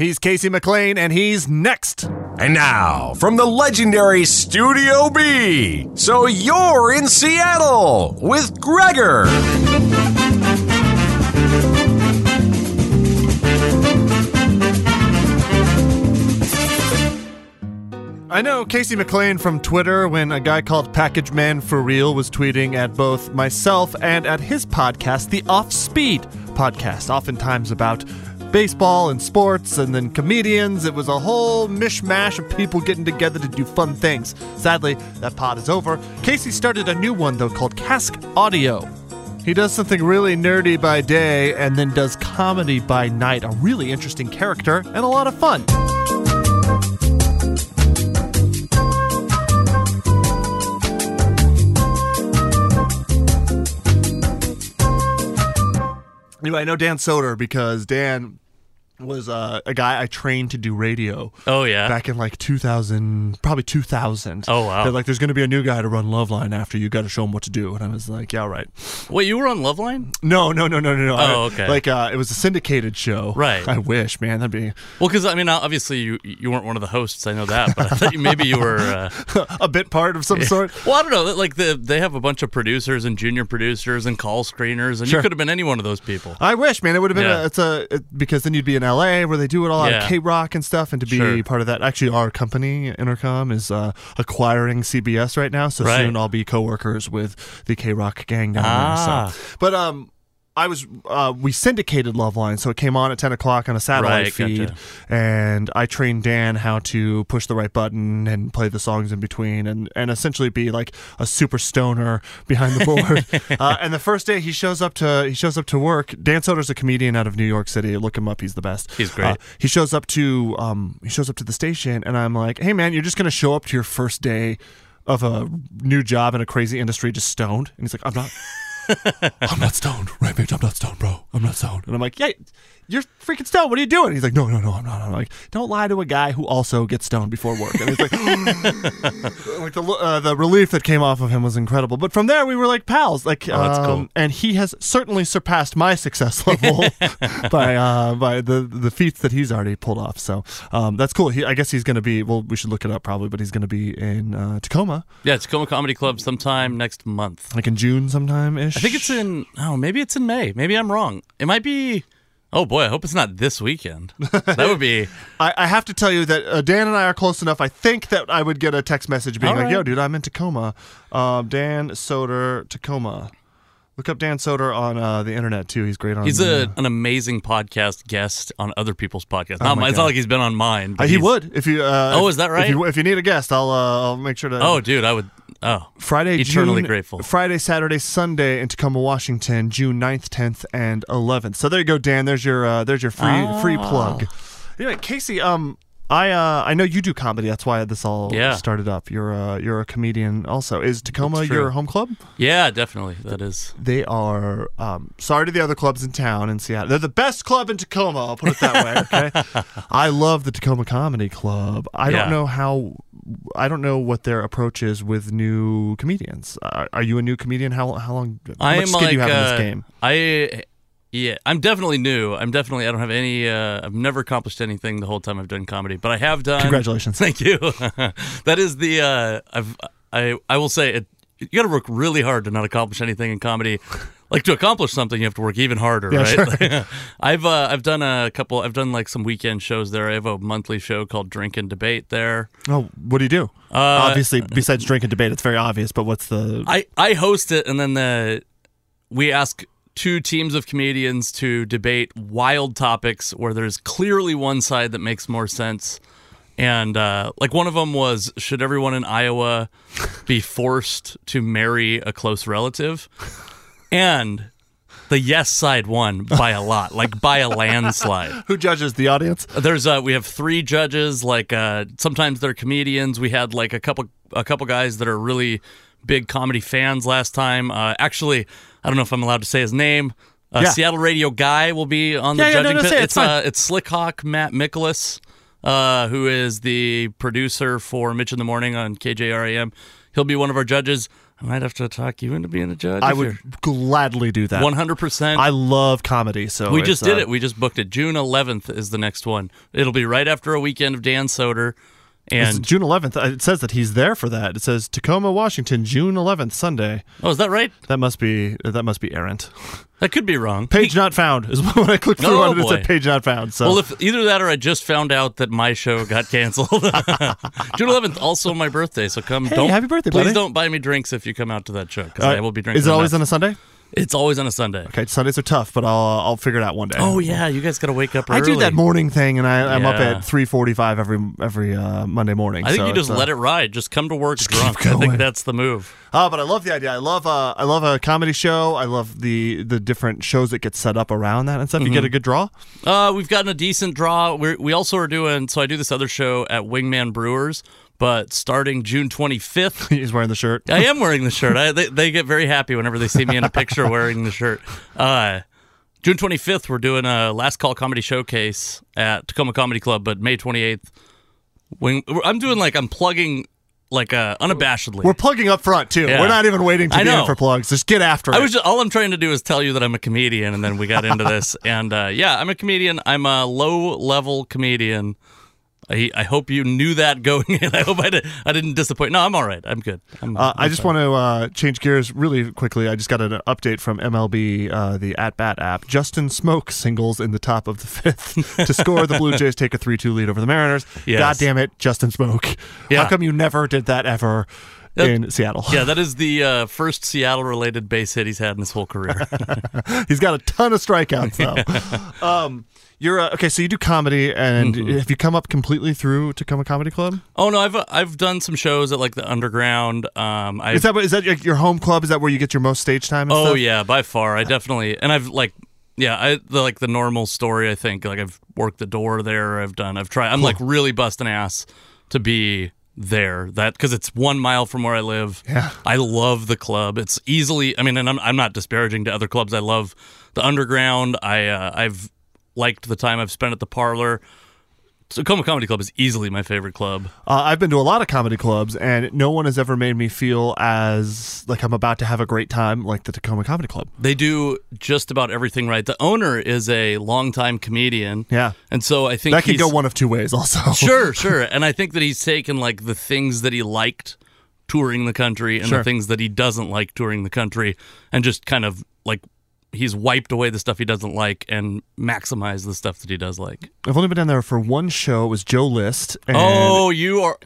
He's Casey McLean, and he's next. And now, from the legendary Studio B. So you're in Seattle with Gregor. I know Casey McLean from Twitter when a guy called Package Man for Real was tweeting at both myself and at his podcast, the Off Speed podcast, oftentimes about baseball and sports and then comedians. It was a whole mishmash of people getting together to do fun things. Sadly, that pod is over. Casey started a new one, though, called Cask Audio. He does something really nerdy by day and then does comedy by night. A really interesting character and a lot of fun. Anyway, I know Dan Soder because Dan was uh, a guy I trained to do radio. Oh, yeah? back in like 2000, probably 2000. Oh, wow. They're like, there's going to be a new guy to run Loveline after you. Got to show him what to do. And I was like, yeah, right. Wait, you were on Loveline? No, no, no, no, no, no. Oh, I- okay. Like uh, it was a syndicated show. Right. I wish, man. That'd be Well, because I mean, obviously you you weren't one of the hosts. I know that, but I thought maybe you were. Uh, a bit part of some sort. well, I don't know. Like the they have a bunch of producers and junior producers and call screeners, and Sure. you could have been any one of those people. I wish, man. It would have been Yeah. a, it's a it, because then you'd be in L.A. where they do it all out of K Rock and stuff, and to be Sure. part of that. Actually, our company Entercom is uh, acquiring CBS right now, so Right. soon I'll be coworkers with the K Rock gang down Ah. there. So, but um. I was uh, we syndicated Loveline, so it came on at ten o'clock on a satellite Right, feed, gotcha. and I trained Dan how to push the right button and play the songs in between, and and essentially be like a super stoner behind the board. uh, and the first day he shows up to he shows up to work. Dan Soder's a comedian out of New York City. Look him up; he's the best. He's great. Uh, he shows up to um he shows up to the station, and I'm like, hey man, you're just gonna show up to your first day of a new job in a crazy industry just stoned? And he's like, I'm not. I'm not stoned, right, bitch? I'm not stoned, bro. I'm not stoned. And I'm like, yeah, you're freaking stoned. What are you doing? He's like, no, no, no, I'm not. I'm like, don't lie to a guy who also gets stoned before work. And he's like, like the uh, the relief that came off of him was incredible. But from there, we were like pals. Like, Oh, that's cool. um, And he has certainly surpassed my success level by uh, by the the feats that he's already pulled off. So um, that's cool. He, I guess he's going to be. Well, we should look it up probably, but he's going to be in uh, Tacoma, Yeah, Tacoma Comedy Club sometime next month. like in June sometime ish. I think it's in. Oh, maybe it's in May. Maybe I'm wrong. It might be. Oh boy, I hope it's not this weekend. That would be. I, I have to tell you that uh, Dan and I are close enough. I think that I would get a text message being All like, right. "Yo, dude, I'm in Tacoma. Um, Dan Soder, Tacoma. Look up Dan Soder on uh, the internet too. He's great on. He's a, uh, an amazing podcast guest on other people's podcasts. Oh Not mine. It's God. not like he's been on mine. uh, he would if you. Uh, Oh, if- is that If right? you, if you need a guest, I'll uh, I'll make sure to. Oh, dude, I would. Oh, Friday, eternally June- grateful. Friday, Saturday, Sunday in Tacoma, Washington, June 9th, 10th, and 11th. So there you go, Dan. There's your uh, there's your free free Ah. plug. Anyway, Casey, um, I uh, I know you do comedy. That's why this all Yeah. started up. You're uh, you're a comedian also. Is Tacoma your home club? yeah, definitely. That is. They are. Um, sorry to the other clubs in town in Seattle. They're the best club in Tacoma. I'll put it that way. Okay. I love the Tacoma Comedy Club. I Yeah. don't know how. I don't know what their approach is with new comedians. Are, are you a new comedian? How how long? How I much am skin like do you have in uh, this game? I. Yeah, I'm definitely new. I'm definitely. I don't have any. Uh, I've never accomplished anything the whole time I've done comedy, but I have done. Congratulations. Thank you. that is the. Uh, I've. I. I will say it. You got to work really hard to not accomplish anything in comedy. Like to accomplish something, you have to work even harder, Yeah, right? I've uh, I've done a couple. I've done like some weekend shows there. I have a monthly show called Drink and Debate there. Oh, what do you do? Uh, Obviously, besides drink and debate, it's very obvious. But what's the? I I host it, and then the we ask two teams of comedians to debate wild topics where there's clearly one side that makes more sense. And uh, like one of them was, should everyone in Iowa be forced to marry a close relative? And the yes side won by a lot, like by a landslide. Who judges the audience? There's uh we have three judges. Like uh sometimes they're comedians. We had like a couple a couple guys that are really big comedy fans last time. Uh, actually, I don't know if I'm allowed to say his name. Uh, Yeah. Seattle radio guy will be on the Yeah, yeah, no, judging no, pit. it, it's uh it's Slickhawk Matt Mikolas, uh, who is the producer for Mitch in the Morning on KJRAM. He'll be one of our judges. I might have to talk you into being a judge. I would gladly do that. One hundred percent. I love comedy, so We just did uh, it. We just booked it. June 11th is the next one. It'll be right after a weekend of Dan Soder. It's And June 11th. Uh, It says that he's there for that. It says Tacoma, Washington, June 11th, Sunday. oh, is that right? That must be that must be errant. That could be wrong. Page not found is what I clicked through Oh, on it. It said page not found. So Well, if either that or I just found out that my show got canceled. June 11th, also my birthday. So come. Hey, don't happy birthday, Please buddy. don't buy me drinks if you come out to that show because Uh, I will be drinking. Is it always on a Sunday? It's always on a Sunday. Okay, Sundays are tough, but I'll uh, I'll figure it out one day. Oh yeah, you guys got to wake up early. I do that morning thing, and I, I'm up at 3:45 every every uh, Monday morning. I think so you just uh, let it ride. Just come to work drunk. I think that's the move. Oh, but I love the idea. I love uh, I love a comedy show. I love the the different shows that get set up around that and stuff. You Mm-hmm. get a good draw. Uh, we've gotten a decent draw. We're, we also are doing. So I do this other show at Wingman Brewers, but starting June 25th. He's wearing the shirt. I am wearing the shirt. I, they, they get very happy whenever they see me in a picture wearing the shirt. Uh, June 25th, we're doing a last call comedy showcase at Tacoma Comedy Club, but May 28th, when I'm doing like I'm plugging like uh, unabashedly. We're plugging up front too. Yeah. We're not even waiting to I be in know. for plugs. Just get after it. I was just, all I'm trying to do is tell you that I'm a comedian, and then we got into this. And uh, yeah, I'm a comedian. I'm a low level comedian. I, I hope you knew that going in. I hope I, did, I didn't disappoint. No, I'm all right. I'm good. I'm, Uh, I I'm just fine. want to uh, change gears really quickly. I just got an update from MLB, uh, the At Bat app. Justin Smoak singles in the top of the fifth to score. The Blue Jays take a 3 2 lead over the Mariners. Yes. God damn it, Justin Smoak. Yeah. How come you never did that ever in Seattle? Yeah, that is the uh, first Seattle related base hit he's had in his whole career. He's got a ton of strikeouts, though. um, you're uh, okay, so you do comedy, and Mm-hmm. have you come up completely through Tacoma Comedy Club? oh no, I've I've done some shows at like the Underground. Um, Is that is that your- your home club? Is that where you get your most stage time? And oh stuff? yeah, by far. I definitely and I've like yeah, I the like the normal story. I think like I've worked the door there. I've done. I've tried. I'm like really busting ass to be there. That because it's one mile from where I live. Yeah. I love the club. It's easily. I mean, and I'm I'm not disparaging to other clubs. I love the Underground. I uh, I've liked the time I've spent at the Parlor. Tacoma Comedy Club is easily my favorite club. Uh, I've been to a lot of comedy clubs, and no one has ever made me feel as like I'm about to have a great time like the Tacoma Comedy Club. They do just about everything right. The owner is a longtime comedian. Yeah. And so I think That could go one of two ways, also. sure, sure. And I think that he's taken like the things that he liked touring the country and Sure. the things that he doesn't like touring the country and just kind of like he's wiped away the stuff he doesn't like and maximized the stuff that he does like. I've only been down there for one show. It was Joe List. And oh, you are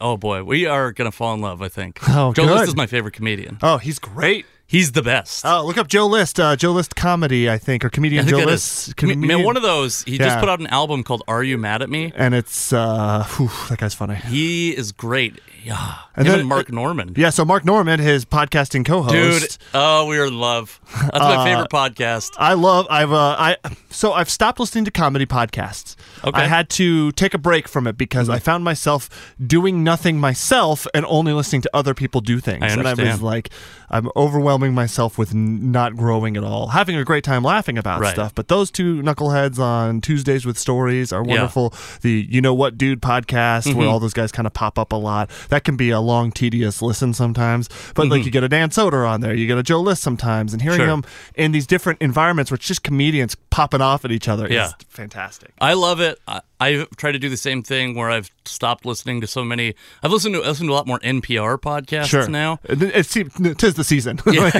Oh boy, we are going to fall in love, I think. Oh, Joe good. List is my favorite comedian. Oh, he's great. He's the best. Oh, look up Joe List. Uh, Joe List comedy, I think, or comedian I think Joe List. is- Comedian- man, one of those. He Yeah. just put out an album called "Are You Mad at Me?" and it's uh, whew, that guy's funny. He is great. Yeah, And him then- and Mark Normand. Yeah, so Mark Normand, his podcasting co-host. Dude, oh, we are in love. That's my favorite podcast. I love. I've. Uh, I. So I've stopped listening to comedy podcasts. Okay. I had to take a break from it because I found myself doing nothing myself and only listening to other people do things. I And I was like, I'm overwhelming myself with n- not growing at all. Having a great time laughing about Right. stuff, but those two knuckleheads on Tuesdays with Stories are wonderful. The You Know What Dude podcast, Mm-hmm. where all those guys kind of pop up a lot. That can be a long, tedious listen sometimes. But like you get a Dan Soder on there, you get a Joe List sometimes, and hearing Mm-hmm. Sure. them in these different environments where it's just comedians popping off at each other Yeah. is fantastic. I love it. I, I try to do the same thing where I've stopped listening to so many. I've listened to I listen to a lot more NPR podcasts Sure. now. It, it tis the season. like,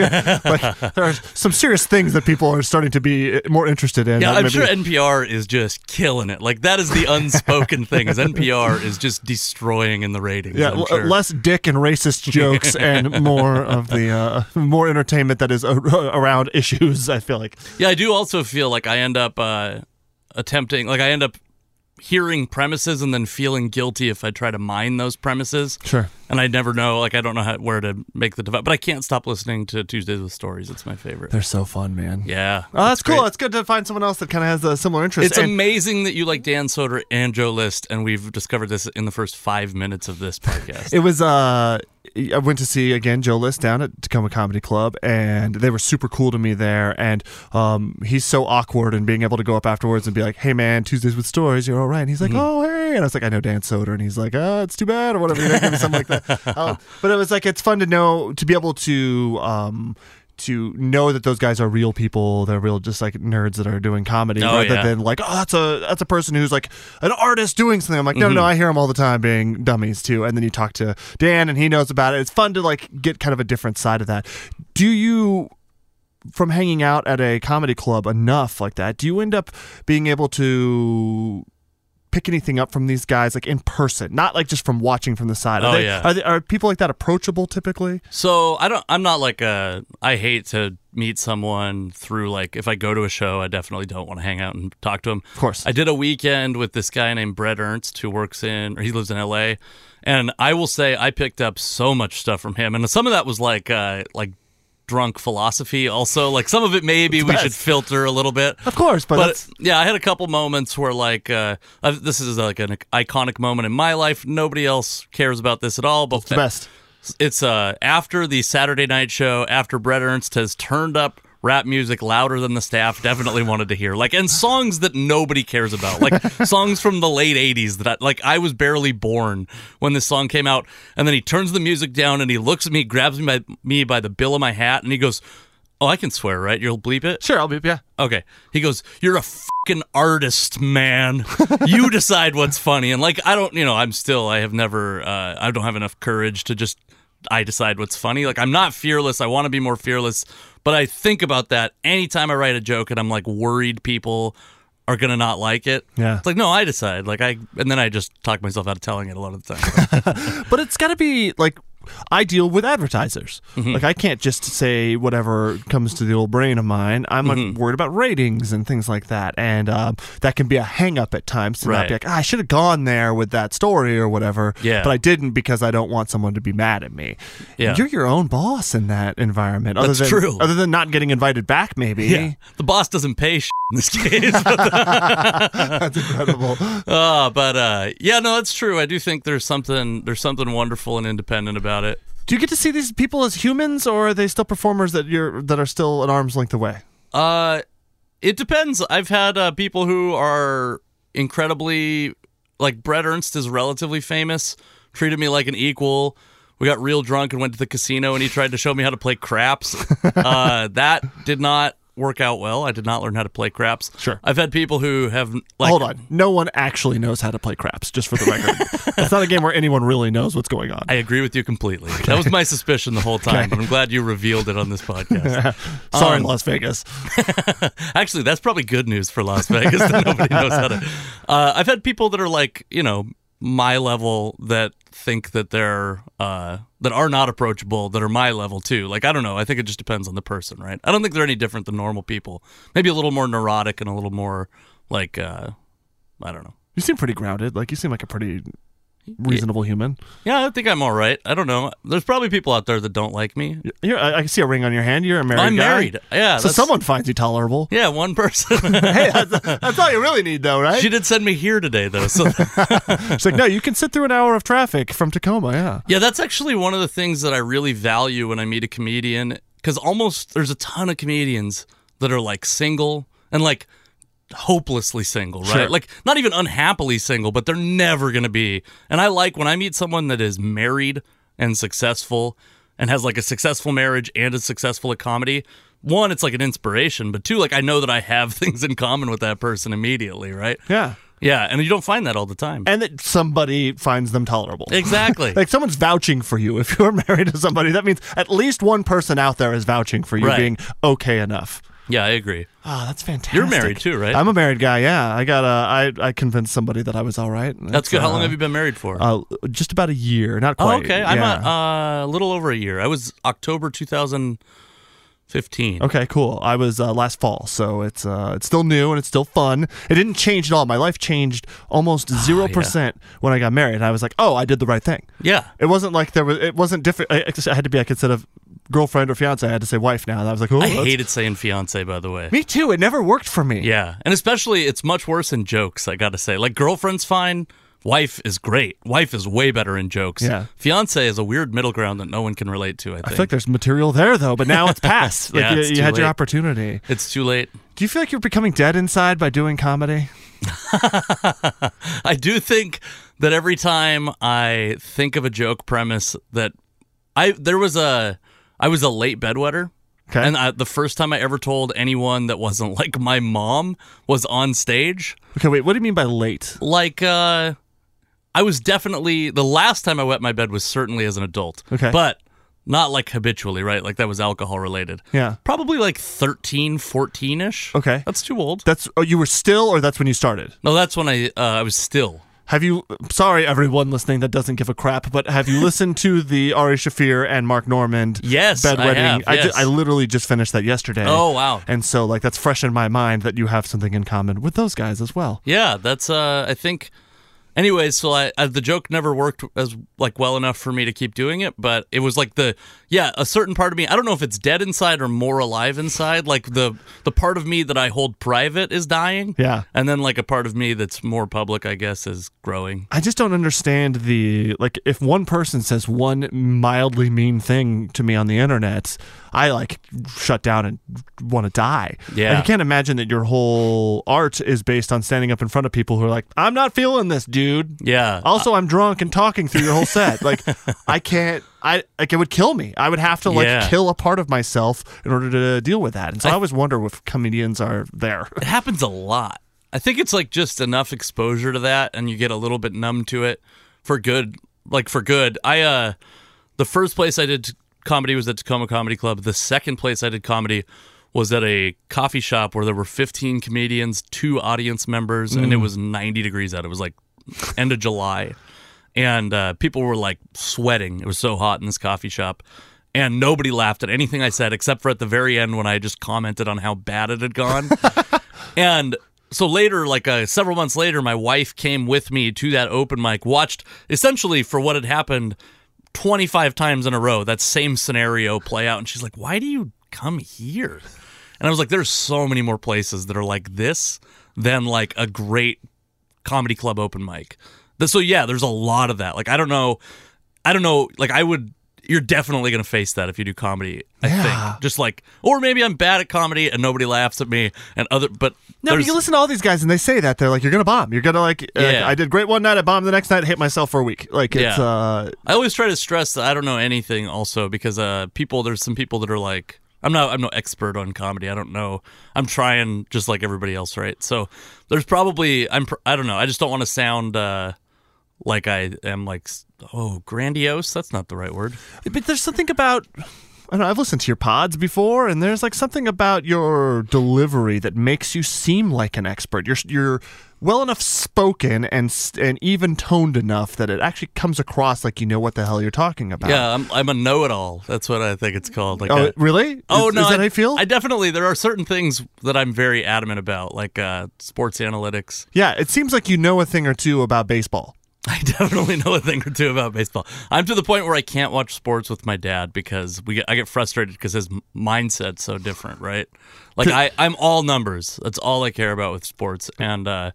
like, there are some serious things that people are starting to be more interested in. Yeah, I'm maybe- sure NPR is just killing it. Like that is the unspoken thing. Is NPR is just destroying in the ratings. Yeah, l- sure. less dick and racist jokes, and more of the uh, more entertainment that is a- around issues. I feel like Yeah, I do also feel like I end up uh, attempting, like I end up hearing premises and then feeling guilty if I try to mine those premises. Sure. And I never know, like I don't know how, where to make the divide. But I can't stop listening to Tuesdays with Stories. It's my favorite. They're so fun, man. yeah. Oh, that's cool. great. It's good to find someone else that kind of has a similar interest. It's And- amazing that you like Dan Soder and Joe List, and we've discovered this in the first five minutes of this podcast. It was uh I went to see again Joe List down at Tacoma Comedy Club and they were super cool to me there and um he's so awkward and being able to go up afterwards and be like, Hey man, Tuesdays with stories, you're all right. And he's like, Oh hey and I was like, I know Dan Soder and he's like, Oh, it's too bad or whatever, you know, something like that. Um, but it was like it's fun to know to be able to um to know that those guys are real people, they're real just like nerds that are doing comedy Oh, rather yeah. than like, oh, that's a that's a person who's like an artist doing something. I'm like, no, no, Mm-hmm. no, I hear them all the time being dummies too. And then you talk to Dan, and he knows about it. It's fun to like get kind of a different side of that. Do you? From hanging out at a comedy club enough like that, do you end up being able to pick anything up from these guys like in person, not like just from watching from the side? Are Oh, they, yeah. Are, they, are people like that approachable typically? So I don't. I'm not like a. I hate to meet someone through like if I go to a show, I definitely don't want to hang out and talk to him. Of course. I did a weekend with this guy named Brett Ernst who works in or he lives in L.A. And I will say I picked up so much stuff from him, and some of that was like uh like drunk philosophy. Also, like some of it maybe we should filter a little bit. Of course, but, But yeah, I had a couple moments where like uh, this is like an iconic moment in my life. Nobody else cares about this at all, but the best. it's uh after the Saturday night show, after Brett Ernst has turned up rap music louder than the staff definitely wanted to hear. Like and songs that nobody cares about. Like songs from the late 80s that I, like I was barely born when this song came out and then he turns the music down and he looks at me, grabs me by me by the bill of my hat and he goes, "Oh, I can swear, right? You'll bleep it?" Sure, I'll be yeah. Okay. He goes, You're a fucking artist, man. you decide what's funny. And like, I don't, you know, I'm still, I have never, uh, I don't have enough courage to just, I decide what's funny. Like, I'm not fearless. I want to be more fearless. But I think about that anytime I write a joke and I'm like worried people are going to not like it. Yeah. It's like, no, I decide. Like, I, and then I just talk myself out of telling it a lot of the time. but it's got to be like I deal with advertisers. Mm-hmm. Like I can't just say whatever comes to the old brain of mine. I'm Mm-hmm. worried about ratings and things like that, and um, that can be a hang up at times to not be like, "Ah, I should have gone there with that story or whatever. Yeah. but I didn't because I don't want someone to be mad at me. Yeah. you're your own boss in that environment. Other That's than, true. Other than not getting invited back, maybe. Yeah. The boss doesn't pay shit in this case. That's incredible. Uh, but uh, yeah, no, that's true. I do think there's something there's something wonderful and independent about it. Do you get to see these people as humans, or are they still performers that you're that are still an arm's length away? Uh, it depends. I've had uh, people who are incredibly like Brett Ernst is relatively famous. Treated me like an equal. We got real drunk and went to the casino, and he tried to show me how to play craps. uh, that did not work out well. I did not learn how to play craps. Sure. I've had people who have like Hold on. No one actually knows how to play craps, just for the record. it's not a game where anyone really knows what's going on. I agree with you completely. That was my suspicion the whole time, but I'm glad you revealed it on this podcast. Sorry, Um, Las Vegas. Actually, that's probably good news for Las Vegas that nobody knows how to. Uh, I've had people that are like, you know, my level that think that they're uh, that are not approachable that are my level too. Like I don't know. I think it just depends on the person, right? I don't think they're any different than normal people. Maybe a little more neurotic and a little more like uh, I don't know. You seem pretty grounded. Like you seem like a pretty reasonable human. Yeah, I think I'm all right. I don't know. There's probably people out there that don't like me. You're, I, I can see a ring on your hand. You're a married I'm guy. married. Yeah, So that's- someone finds you tolerable. Yeah, one person. hey, that's, that's all you really need, though, right? she did send me here today, though. So It's like, no, you can sit through an hour of traffic from Tacoma. Yeah. Yeah, that's actually one of the things that I really value when I meet a comedian because almost there's a ton of comedians that are like single and like hopelessly single, right? Sure. Like not even unhappily single, but they're never going to be. And I like when I meet someone that is married and successful and has like a successful marriage and is successful at comedy. One, it's like an inspiration, but two, like I know that I have things in common with that person immediately, right? Yeah. Yeah, and you don't find that all the time. And that somebody finds them tolerable. Exactly. Like someone's vouching for you. If you're married to somebody, that means at least one person out there is vouching for you Right. being okay enough. Yeah, I agree. Oh, that's fantastic. You're married too, right? I'm a married guy. Yeah, I got. Uh, I I convinced somebody that I was all right. That's good. How long uh, have you been married for? Uh, just about a year. Not oh, quite. okay. I'm a, uh, a little over a year. I was October 2000. 15. Okay, cool. I was uh, last fall, so it's uh, it's still new and it's still fun. It didn't change at all. My life changed almost zero percent when I got married. I was like, oh, I did the right thing. Yeah. It wasn't like there was. It wasn't different. I, I had to be like instead of girlfriend or fiance, I had to say wife now. And I was like, oh, I hated saying fiance, by the way. Me too. It never worked for me. Yeah. And especially, it's much worse in jokes, I gotta say. Like, girlfriend's fine. Wife is great. Wife is way better in jokes. Yeah. Fiance is a weird middle ground that no one can relate to, I think. I feel like there's material there though, but now it's past. Yeah, you, it's you too had your opportunity. it's too late. Do you feel like you're becoming dead inside by doing comedy? I do think that every time I think of a joke premise that I there was a I was a late bedwetter. Okay. And I, the first time I ever told anyone that wasn't like my mom was on stage, Okay, wait. What do you mean by late? like uh I was definitely the last time I wet my bed was certainly as an adult. Okay. But not like habitually, right? Like that was alcohol related. Yeah. Probably like 13, 14ish. Okay. That's too old. That's oh, you were still, or that's when you started. No, that's when I uh, I was still. Have you? Sorry, everyone listening that doesn't give a crap, but have you listened to the Ari Shaffir and Mark Normand? Yes, I bedwetting? have, I, ju- I literally just finished that yesterday. Oh, wow. And so, like, that's fresh in my mind that you have something in common with those guys as well. Yeah, that's uh I think anyways, so I, I the joke never worked as like well enough for me to keep doing it, but it was like the yeah, a certain part of me, I don't know if it's dead inside or more alive inside, like the the part of me that I hold private is dying. Yeah. And then like a part of me that's more public, I guess, is growing. I just don't understand the like if one person says one mildly mean thing to me on the internet, I like shut down and want to die. Yeah. Like, I can't imagine that your whole art is based on standing up in front of people who are like, "I'm not feeling this, dude." Yeah. Also, I'm drunk and talking through your whole set. Like, I can't. I like it would kill me. I would have to like Yeah. kill a part of myself in order to deal with that. And so I, I- always wonder if comedians are there. It happens a lot. I think it's like just enough exposure to that and you get a little bit numb to it for good. Like for good. I uh the first place I did comedy was at Tacoma Comedy Club. The second place I did comedy was at a coffee shop where there were 15 comedians, two audience members, and it was 90 degrees out. It was like end of July. And uh, people were like sweating. It was so hot in this coffee shop. And nobody laughed at anything I said except for at the very end when I just commented on how bad it had gone. And so later, like uh, several months later, my wife came with me to that open mic, watched essentially for what had happened 25 times in a row, that same scenario play out. And she's like, Why do you come here? And I was like, There's so many more places that are like this than like a great comedy club open mic. So yeah, there's a lot of that. Like, I don't know. I don't know. Like, I would. You're definitely going to face that if you do comedy. I Yeah. think just like, or maybe I'm bad at comedy and nobody laughs at me, and other. But No, but you listen to all these guys and they say that they're like, you're gonna bomb. You're gonna like, uh, Yeah. I did great one night, I bombed the next night, hate myself for a week. Like it's Yeah. uh, I always try to stress that I don't know anything. Also, because uh, people, there's some people that are like, I'm not, I'm no expert on comedy. I don't know. I'm trying just like everybody else, right? So there's probably, I'm, I don't know. I just don't want to sound uh, like I am like, oh, grandiose. That's not the right word. But there's something about I know, I've listened to your pods before, and there's like something about your delivery that makes you seem like an expert. You're you're well enough spoken and and even toned enough that it actually comes across like you know what the hell you're talking about. Yeah, I'm, I'm a know-it-all. That's what I think it's called. Like, Oh, a- really? Oh is, no! Is that I, how you feel? I definitely there are certain things that I'm very adamant about, like uh, sports analytics. yeah, it seems like you know a thing or two about baseball. I definitely know a thing or two about baseball. I'm to the point where I can't watch sports with my dad because we get, I get frustrated because his mindset's so different, right? Like I, I'm all numbers. That's all I care about with sports, and uh,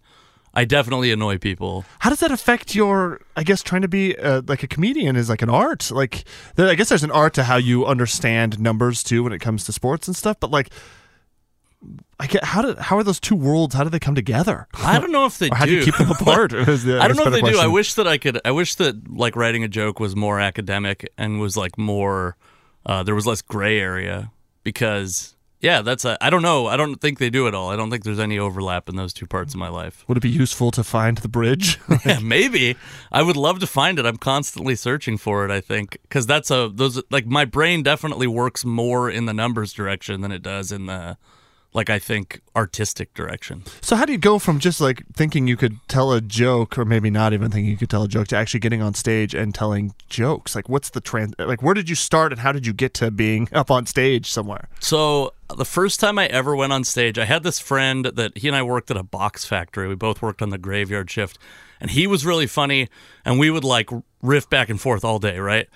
I definitely annoy people. How does that affect your? I guess trying to be uh, like a comedian is like an art. Like, there, I guess there's an art to how you understand numbers too when it comes to sports and stuff. But like, I get how do how are those two worlds? How do they come together? I don't know if they how do you keep them apart? The- I don't know if they do. I wish that I could. I wish that like writing a joke was more academic and was like more. Uh, there was less gray area because yeah, that's a. I don't know. I don't think they do at all. I don't think there's any overlap in those two parts of my life. Would it be useful to find the bridge? yeah, maybe I would love to find it. I'm constantly searching for it. I think because that's a those like my brain definitely works more in the numbers direction than it does in the like I think artistic direction. So how do you go from just like thinking you could tell a joke, or maybe not even thinking you could tell a joke, to actually getting on stage and telling jokes? Like, what's the trans? Like, where did you start, and how did you get to being up on stage somewhere? So the first time I ever went on stage, I had this friend that he and I worked at a box factory. We both worked on the graveyard shift, and he was really funny, and we would like riff back and forth all day, right?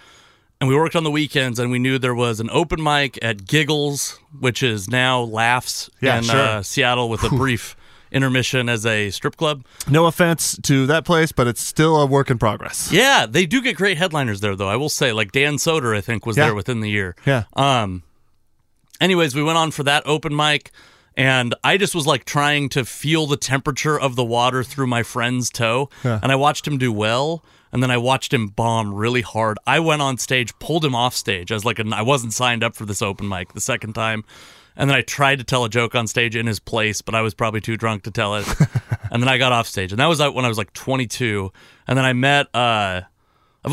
And we worked on the weekends, and we knew there was an open mic at Giggles, which is now Laughs Yeah, in sure. uh, Seattle, with a brief intermission as a strip club. No offense to that place, but it's still a work in progress. Yeah, they do get great headliners there, though. I will say, like Dan Soder, I think was Yeah. there within the year. Yeah. Um. Anyways, we went on for that open mic, and I just was like trying to feel the temperature of the water through my friend's toe, Yeah. and I watched him do well. And then I watched him bomb really hard. I went on stage, pulled him off stage. I was like, I wasn't signed up for this open mic the second time. And then I tried to tell a joke on stage in his place, but I was probably too drunk to tell it. and then I got off stage. And that was when I was like 22. And then I met, uh,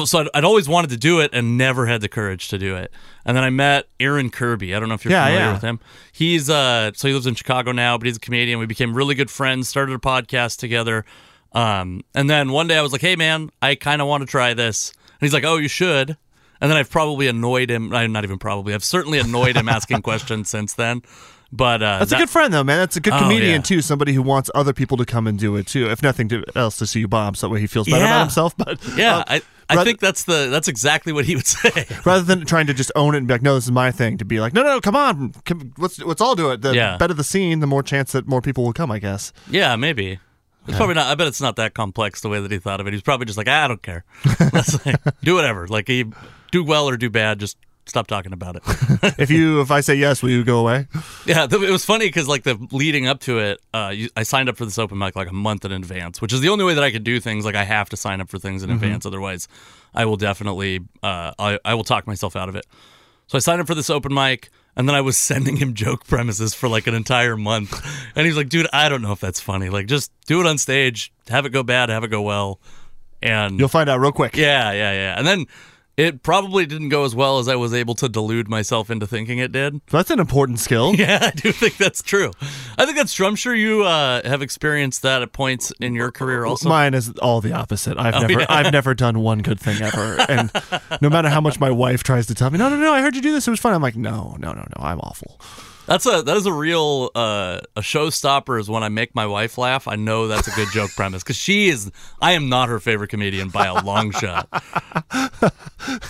so I'd, I'd always wanted to do it and never had the courage to do it. And then I met Aaron Kirby. I don't know if you're Yeah, familiar yeah. with him. He's uh, so he lives in Chicago now, but he's a comedian. We became really good friends. Started a podcast together. Um, and then one day I was like, "Hey, man, I kind of want to try this." And he's like, "Oh, you should." And then I've probably annoyed him. I'm not even probably. I've certainly annoyed him asking questions since then. But uh, That's that- a good friend, though, man. That's a good Oh, comedian yeah. too. Somebody who wants other people to come and do it too. If nothing to, else, to see you bomb, so that way he feels better about himself. But Yeah, uh, I, I rather- think that's the that's exactly what he would say. rather than trying to just own it and be like, "No, this is my thing," to be like, "No, no, come on, come, let's let's all do it." The Yeah. better the scene, the more chance that more people will come. I guess. Yeah, maybe. It's probably not. I bet it's not that complex the way that he thought of it. He's probably just like, "Ah, I don't care. Like, do whatever. Like, he, do well or do bad. Just stop talking about it. if you, if I say yes, will you go away? yeah, th- it was funny because like the leading up to it, uh, you, I signed up for this open mic like a month in advance, which is the only way that I could do things. Like, I have to sign up for things in advance, otherwise, I will definitely, uh, I, I will talk myself out of it. So I signed up for this open mic, and then I was sending him joke premises for like an entire month. And he's like, dude, I don't know if that's funny. Like, just do it on stage, have it go bad, have it go well. And You'll find out real quick. yeah, yeah, yeah. And then it probably didn't go as well as I was able to delude myself into thinking it did. That's an important skill. Yeah, I do think that's true. I think that's true. I'm sure you uh, have experienced that at points in your career also. Mine is all the opposite. I've never, Oh, yeah. I've never done one good thing ever, and no matter how much my wife tries to tell me, no, no, no, I heard you do this, it was fun. I'm like, no, no, no, no, I'm awful. That's a that is a real uh, a showstopper. Is when I make my wife laugh. I know that's a good joke premise because she is. I am not her favorite comedian by a long shot.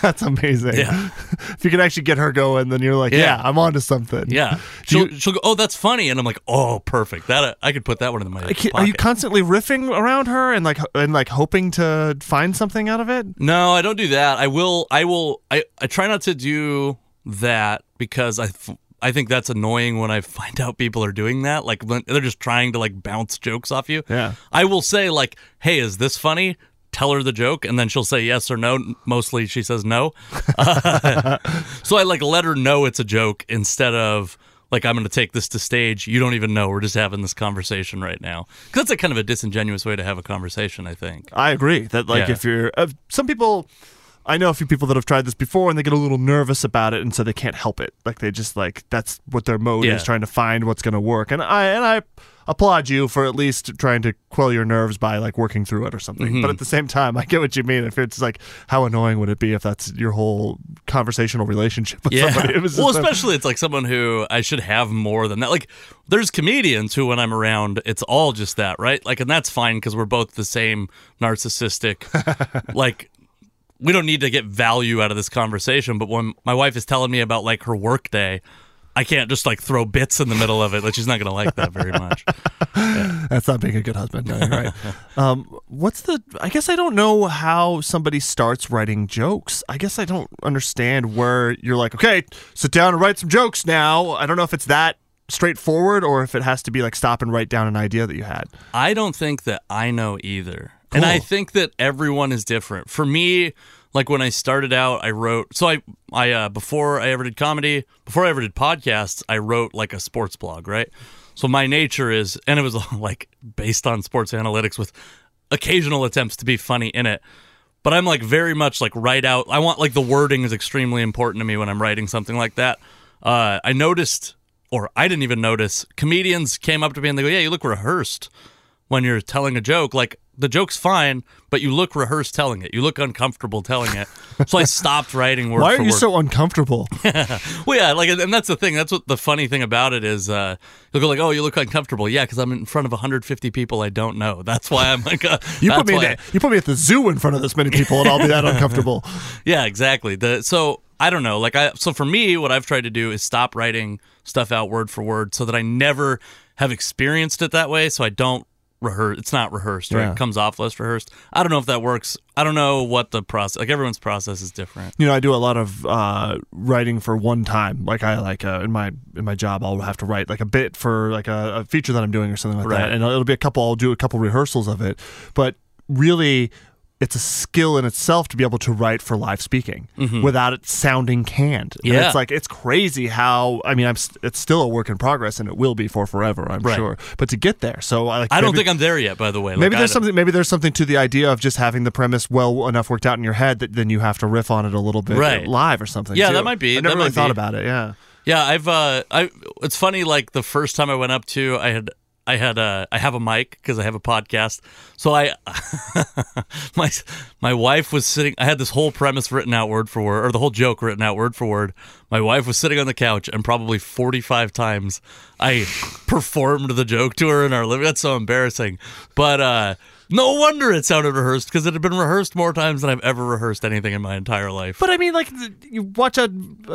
That's amazing. Yeah. if you can actually get her going, then you're like, yeah, Yeah. I'm onto something. Yeah, she'll, you- she'll go. Oh, that's funny, and I'm like, oh, perfect. That uh, I could put that one in my. Are you constantly riffing around her and like and like hoping to find something out of it? No, I don't do that. I will. I will. I, I try not to do that because I. I think that's annoying when I find out people are doing that. Like when they're just trying to like bounce jokes off you. Yeah. I will say like, "Hey, is this funny?" Tell her the joke, and then she'll say yes or no. Mostly, she says no. so I like let her know it's a joke instead of like I'm going to take this to stage. You don't even know. We're just having this conversation right now. Because that's a kind of a disingenuous way to have a conversation. I think. I agree that like Yeah. if you're uh, some people I know a few people that have tried this before and they get a little nervous about it and so they can't help it. Like they just like that's what their mode Yeah. is trying to find what's going to work. And I and I applaud you for at least trying to quell your nerves by like working through it or something. Mm-hmm. But at the same time, I get what you mean. If it's like how annoying would it be if that's your whole conversational relationship with Yeah. somebody? It was well, especially it's like someone who I should have more than that. Like, there's comedians who, when I'm around, it's all just that, right? Like, and that's fine because we're both the same narcissistic. like, we don't need to get value out of this conversation. But when my wife is telling me about like her work day, I can't just like throw bits in the middle of it. Like, she's not going to like that very much. That's not being a good husband. No, you're right. um, what's the? I guess I don't know how somebody starts writing jokes. I guess I don't understand where you're like, okay, sit down and write some jokes now. I don't know if it's that straightforward or if it has to be like stop and write down an idea that you had. I don't think that I know either. And I think that everyone is different. For me, like when I started out, I wrote so I I uh before I ever did comedy, before I ever did podcasts, I wrote like a sports blog, right? So my nature is and it was like based on sports analytics with occasional attempts to be funny in it. But I'm like very much like write out. I want like the wording is extremely important to me when I'm writing something like that. Uh, I noticed or I didn't even notice. Comedians came up to me and they go, "Yeah, you look rehearsed when you're telling a joke. Like the joke's fine, but you look rehearsed telling it. You look uncomfortable telling it." So I stopped writing word Why are you word. so uncomfortable? Well, yeah, like, and that's the thing. That's what the funny thing about it is. Uh, you'll go like, "Oh, you look uncomfortable." Yeah, because I'm in front of 150 people I don't know. That's why I'm like, uh, You put me in why- the, you put me at the zoo in front of this many people, and I'll be that uncomfortable. Yeah, exactly. The so I don't know. Like I so for me, what I've tried to do is stop writing stuff out word for word, so that I never have experienced it that way. So I don't rehearse. It's not rehearsed, right? Yeah. It comes off less rehearsed. I don't know if that works. I don't know what the process. Like everyone's process is different. You know, I do a lot of uh, writing for one time. Like I like uh, in my in my job, I'll have to write like a bit for like a, a feature that I'm doing or something like Right. that, and it'll be a couple. I'll do a couple rehearsals of it, but really. It's a skill in itself to be able to write for live speaking without it sounding canned. And Mm-hmm. Yeah. it's like it's crazy how I mean I'm it's still a work in progress and it will be for forever I'm Right. sure. But to get there, so I like I don't think I'm there yet. By the way, Like, Maybe there's something. Maybe there's something to the idea of just having the premise well enough worked out in your head that then you have to riff on it a little bit Right. live or something. Yeah, too. that might be- I never really thought be. about it. Yeah. Yeah, I've uh I it's funny like the first time I went up to I had I had a I have a mic because I have a podcast. So I my my wife was sitting I had this whole premise written out word for word or the whole joke written out word for word. My wife was sitting on the couch and probably 45 times I performed the joke to her in our living. That's so embarrassing. But uh no wonder it sounded rehearsed because it had been rehearsed more times than I've ever rehearsed anything in my entire life. But I mean, like you watch a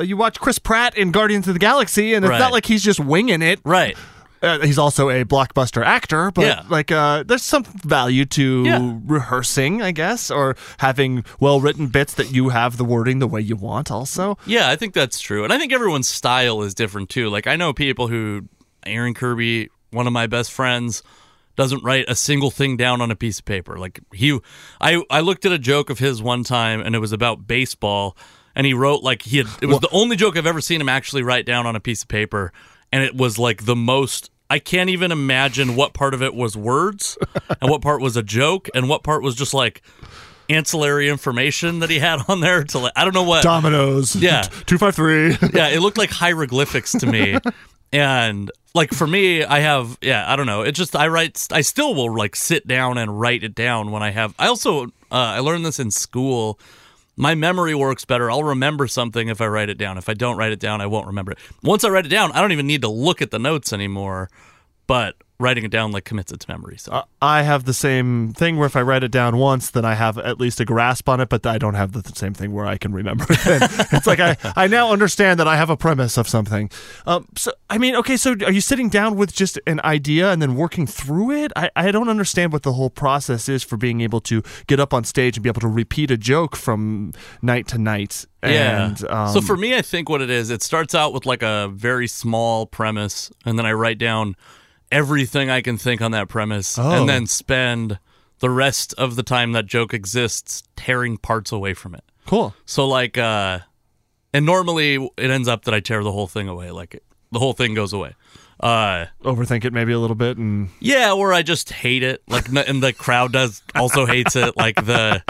you watch Chris Pratt in Guardians of the Galaxy, and it's Right. not like he's just winging it. right. Uh, he's also a blockbuster actor, but Yeah. like uh, there's some value to Yeah. rehearsing, I guess, or having well written bits that you have the wording the way you want. Also, Yeah, I think that's true. And I think everyone's style is different too. Like I know people who Aaron Kirby, one of my best friends, doesn't write a single thing down on a piece of paper. Like he I I looked at a joke of his one time and it was about baseball and he wrote like he had it was the only joke I've ever seen him actually write down on a piece of paper and it was like the most I can't even imagine what part of it was words and what part was a joke and what part was just like ancillary information that he had on there to like I don't know what Dominoes, Yeah. two five three. yeah, it looked like hieroglyphics to me. and like for me, I have yeah, I don't know. It just I write I still will like sit down and write it down when I have I also uh, I learned this in school. My memory works better. I'll remember something if I write it down. If I don't write it down, I won't remember it. Once I write it down, I don't even need to look at the notes anymore. But writing it down like commits it to memory. So I have the same thing where if I write it down once, then I have at least a grasp on it, but I don't have the same thing where I can remember it. It's like I, I now understand that I have a premise of something. Um, so, I mean, okay, so are you sitting down with just an idea and then working through it? I, I don't understand what the whole process is for being able to get up on stage and be able to repeat a joke from night to night. And, yeah. um, so for me, I think what it is, it starts out with like a very small premise, and then I write down everything I can think on that premise, Oh. and then spend the rest of the time that joke exists tearing parts away from it. cool. So like, uh, and normally it ends up that I tear the whole thing away. Like the whole thing goes away. Uh, Overthink it maybe a little bit and yeah, or I just hate it. Like, and the crowd does also hates it. Like the,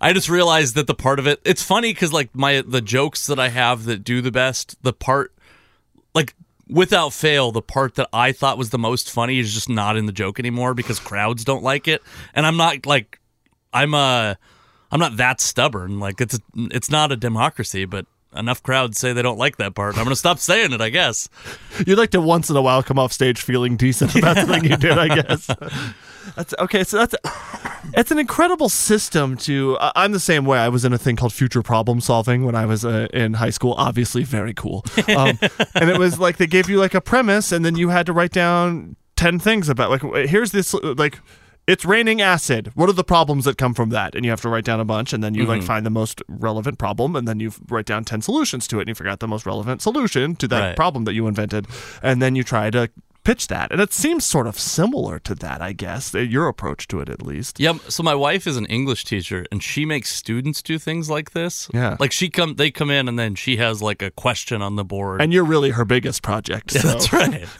I just realized that the part of it. It's funny because like my the jokes that I have that do the best, the part, like without fail, the part that I thought was the most funny is just not in the joke anymore because crowds don't like it, and I'm not like, I'm uh, I'm not that stubborn. Like it's it's not a democracy, but. Enough crowds say they don't like that part. I'm gonna stop saying it, I guess. You'd like to once in a while come off stage feeling decent about the thing you did, I guess. That's okay. So that's it's an incredible system to. I- I'm the same way. I was in a thing called future problem solving when I was uh, in high school. Obviously, very cool. Um, and it was like they gave you like a premise, and then you had to write down ten things about like here's this like. It's raining acid. What are the problems that come from that? And you have to write down a bunch, and then you like find the most relevant problem, and then you write down ten solutions to it, and you figure out the most relevant solution to that Right. problem that you invented, and then you try to pitch that. And it seems sort of similar to that, I guess. uh, Your approach to it, at least. Yeah, so my wife is an English teacher and she makes students do things like this. Yeah. Like she come they come in and then she has like a question on the board. And you're really her biggest project. Yeah, so. that's right.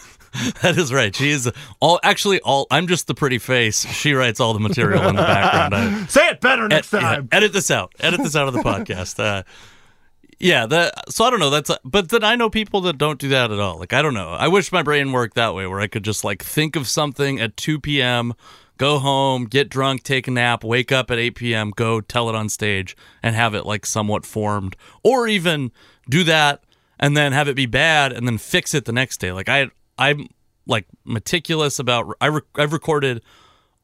That is right. She is all actually all I'm just the pretty face. She writes all the material in the background. I, Say it better next Ed- yeah, time. edit this out. Edit this out of the podcast. Uh, Yeah, that so I don't know. That's but then I know people that don't do that at all. Like I don't know. I wish my brain worked that way, where I could just like think of something at 2 p.m., go home, get drunk, take a nap, wake up at 8 p.m., go tell it on stage, and have it like somewhat formed, or even do that and then have it be bad and then fix it the next day. Like I, I'm like meticulous about. I rec- I've recorded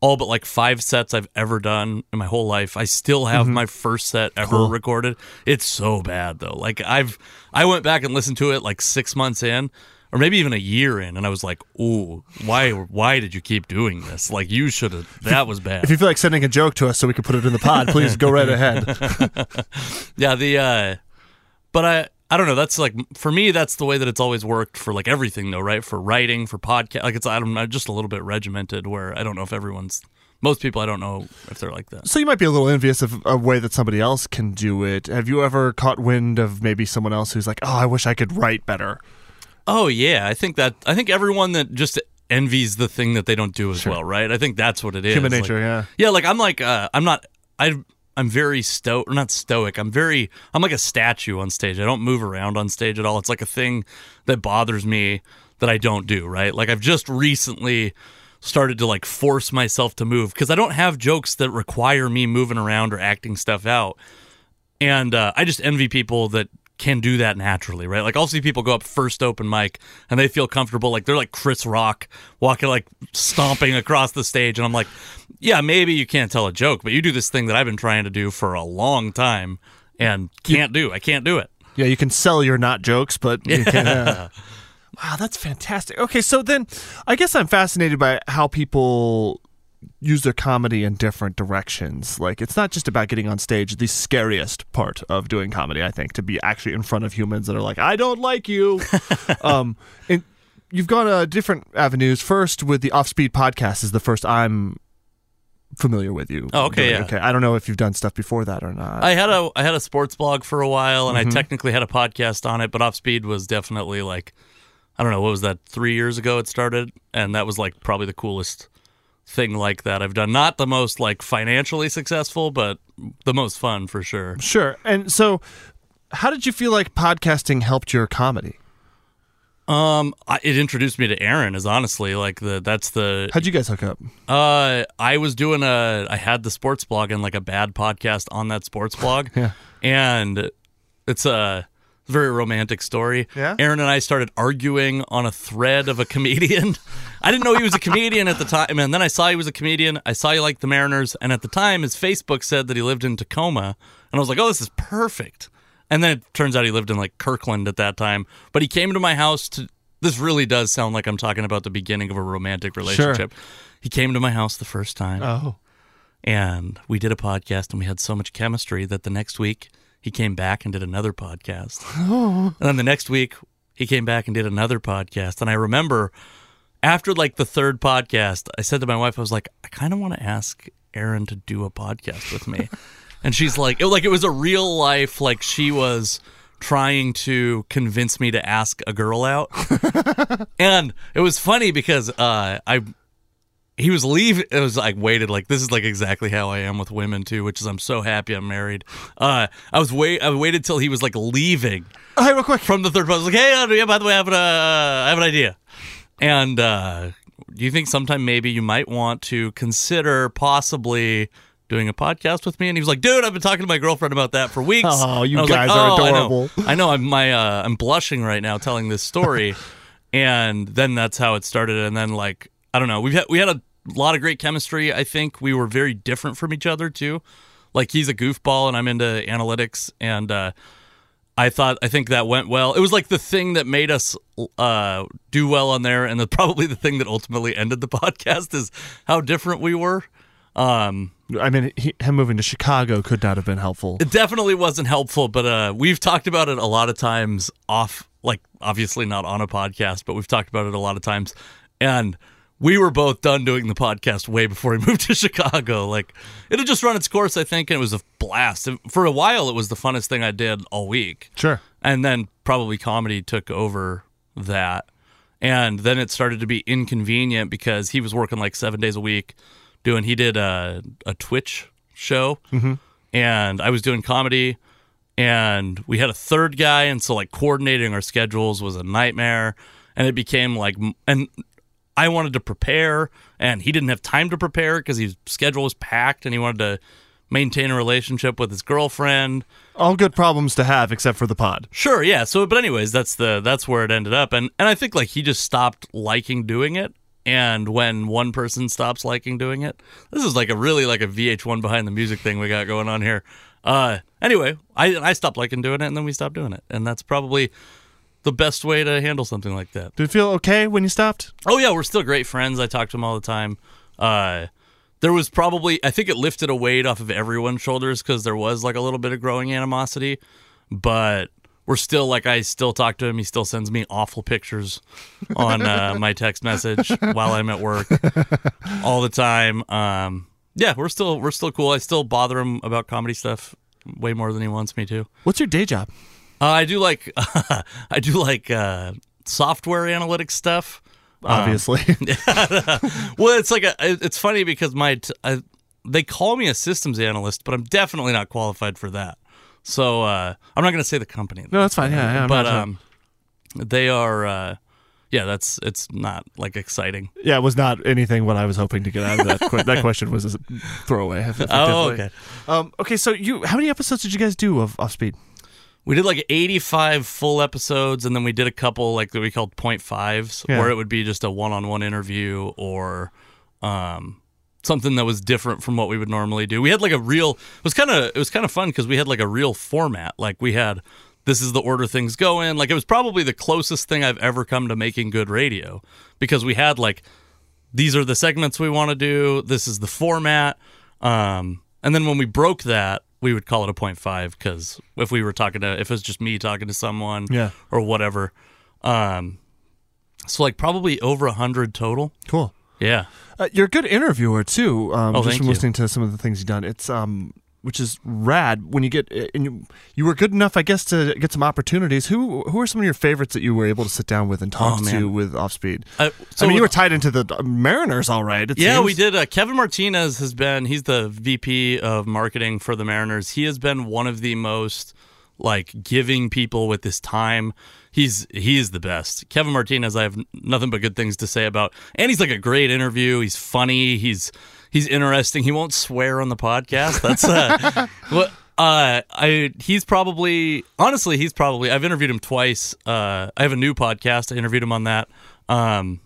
all but like five sets I've ever done in my whole life. I still have my first set ever recorded. It's so bad though. Like I've I went back and listened to it like 6 months in or maybe even a year in and I was like, "Ooh, why why did you keep doing this? Like you should have that was bad." If you feel like sending a joke to us so we can put it in the pod, please go right ahead. Yeah, the uh but I I don't know, that's like for me that's the way that it's always worked for like everything though, right? For writing, for podcast. Like it's I don't know, just a little bit regimented where I don't know if everyone's most people I don't know if they're like that. So you might be a little envious of a way that somebody else can do it. Have you ever caught wind of maybe someone else who's like, "Oh, I wish I could write better." Oh yeah, I think that I think everyone that just envies the thing that they don't do as well, right? I think that's what it is. Human Like- nature, yeah. Yeah, like I'm like uh, I'm not I I'm very stoic, not stoic. I'm very I'm like a statue on stage. I don't move around on stage at all. It's like a thing that bothers me that I don't do, right? Like I've just recently started to like force myself to move because I don't have jokes that require me moving around or acting stuff out. And uh, I just envy people that can do that naturally, right? Like I'll see people go up first open mic and they feel comfortable, like they're like Chris Rock walking like stomping across the stage, and I'm like, yeah, maybe you can't tell a joke, but you do this thing that I've been trying to do for a long time and can't do. I can't do it. Yeah, you can sell your not jokes, but you can. Uh, wow, that's fantastic. Okay, so then I guess I'm fascinated by how people use their comedy in different directions. Like it's not just about getting on stage. The scariest part of doing comedy, I think, to be actually in front of humans that are like, "I don't like you." um, and you've gone uh, different avenues. First, with the Off Speed podcast, is the first I'm familiar with you. Oh, okay, yeah. Okay, I don't know if you've done stuff before that or not. I had a I had a sports blog for a while, and Mm-hmm. I technically had a podcast on it. But Off Speed was definitely like, I don't know, what was that? Three years ago it started, and that was like probably the coolest thing like that I've done. Not the most like financially successful, but the most fun for sure. Sure. And so, how did you feel like podcasting helped your comedy? Um, I, it introduced me to Aaron. Is honestly like the that's the How'd you guys hook up? Uh, I was doing a. I had the sports blog and like a bad podcast on that sports blog. Yeah. And it's a very romantic story. Yeah? Aaron and I started arguing on a thread of a comedian. I didn't know he was a comedian at the time, and then I saw he was a comedian. I saw he liked the Mariners, and at the time, his Facebook said that he lived in Tacoma, and I was like, "Oh, this is perfect." And then it turns out he lived in like Kirkland at that time. But he came to my house to. This really does sound like I'm talking about the beginning of a romantic relationship. Sure. He came to my house the first time Oh. and we did a podcast and we had so much chemistry that the next week he came back and did another podcast. Oh. And then the next week he came back and did another podcast. And I remember after like the third podcast, I said to my wife, I was like, I kind of want to ask Aaron to do a podcast with me. and she's like, it, like it was a real life, like she was trying to convince me to ask a girl out. and it was funny because uh, I he was leaving. It was like waited like this is like exactly how I am with women too, which is I'm so happy I'm married. Uh, I was wait I waited till he was like leaving Oh, hey, real quick. from the third. Was like, hey, uh, yeah, by the way, I have an, uh, I have an idea. And uh, do you think sometime maybe you might want to consider possibly doing a podcast with me? And he was like, dude, I've been talking to my girlfriend about that for weeks. Oh, you guys like, are "Oh, I know. adorable." I know. I'm my uh, I'm blushing right now telling this story, and then that's how it started. And then like I don't know, we've had we had a lot of great chemistry. I think we were very different from each other too. Like he's a goofball, and I'm into analytics, and uh, I thought I think that went well. It was like the thing that made us uh, do well on there, and the, probably the thing that ultimately ended the podcast is how different we were. Um, I mean, he, him moving to Chicago could not have been helpful. it definitely wasn't helpful, but uh, we've talked about it a lot of times off, like obviously not on a podcast, but we've talked about it a lot of times. And we were both done doing the podcast way before he moved to Chicago. Like it had just run its course, I think, and it was a blast. For a while, it was the funnest thing I did all week. Sure. And then probably comedy took over that. And then it started to be inconvenient because he was working like seven days a week doing, he did a, a Twitch show. Mm-hmm. And I was doing comedy. and we had a third guy, and so like coordinating our schedules was a nightmare, and it became like, and I wanted to prepare, and he didn't have time to prepare because his schedule was packed, and he wanted to maintain a relationship with his girlfriend. All good problems to have, except for the pod. Sure, yeah. So, but anyways, that's the that's where it ended up, and and I think like he just stopped liking doing it, and when one person stops liking doing it, this is like a really like a VH1 behind the music thing we got going on here. Uh, anyway, I I stopped liking doing it, and then we stopped doing it, and that's probably the best way to handle something like that. Did it feel okay when you stopped? Oh yeah, we're still great friends. I talk to him all the time. Uh, there was probably I think it lifted a weight off of everyone's shoulders because there was like a little bit of growing animosity, but we're still like I still talk to him. He still sends me awful pictures on uh, my text message while I'm at work all the time. Um, yeah, we're still we're still cool. I still bother him about comedy stuff way more than he wants me to. What's your day job? Uh, I do like I do like uh, software analytics stuff. Obviously. Well, it's like a, it's funny because my t- I, they call me a systems analyst, but I'm definitely not qualified for that. So uh, I'm not going to say the company, no, that's fine. Yeah, yeah. I'm but um, they are. Uh, yeah, that's it's not like exciting. yeah, it was not anything what I was hoping to get out of that. que- that question was a throwaway. Oh, okay. Um, okay, so you, how many episodes did you guys do of Off Speed? We did like 85 full episodes, and then we did a couple like that we called point fives, Yeah. where it would be just a one-on-one interview or um, something that was different from what we would normally do. We had like a real. It was kind of it was kind of fun because we had like a real format. Like we had this is the order things go in. Like it was probably the closest thing I've ever come to making good radio because we had like these are the segments we want to do. This is the format. Um, and then when we broke that, we would call it a point five because if we were talking to, if it was just me talking to someone, Yeah. or whatever. Um, so like probably over a hundred total. Cool. Yeah. Uh, you're a good interviewer too. Um, Oh, just thank from you. listening to some of the things you've done, it's um, which is rad. When you get and you, you were good enough, I guess, to get some opportunities. Who who are some of your favorites that you were able to sit down with and talk Oh, to man. with Off Speed? Uh, I mean, you were tied into the Mariners, all right. It Yeah, seems. we did. Uh, Kevin Martinez has been, he's the VP of marketing for the Mariners. He has been one of the most like giving people with his time. He's he is the best. Kevin Martinez, I have nothing but good things to say about. And he's like a great interview. He's funny. He's he's interesting. He won't swear on the podcast. That's uh what uh I he's probably honestly, he's probably I've interviewed him twice. Uh I have a new podcast. I interviewed him on that. Um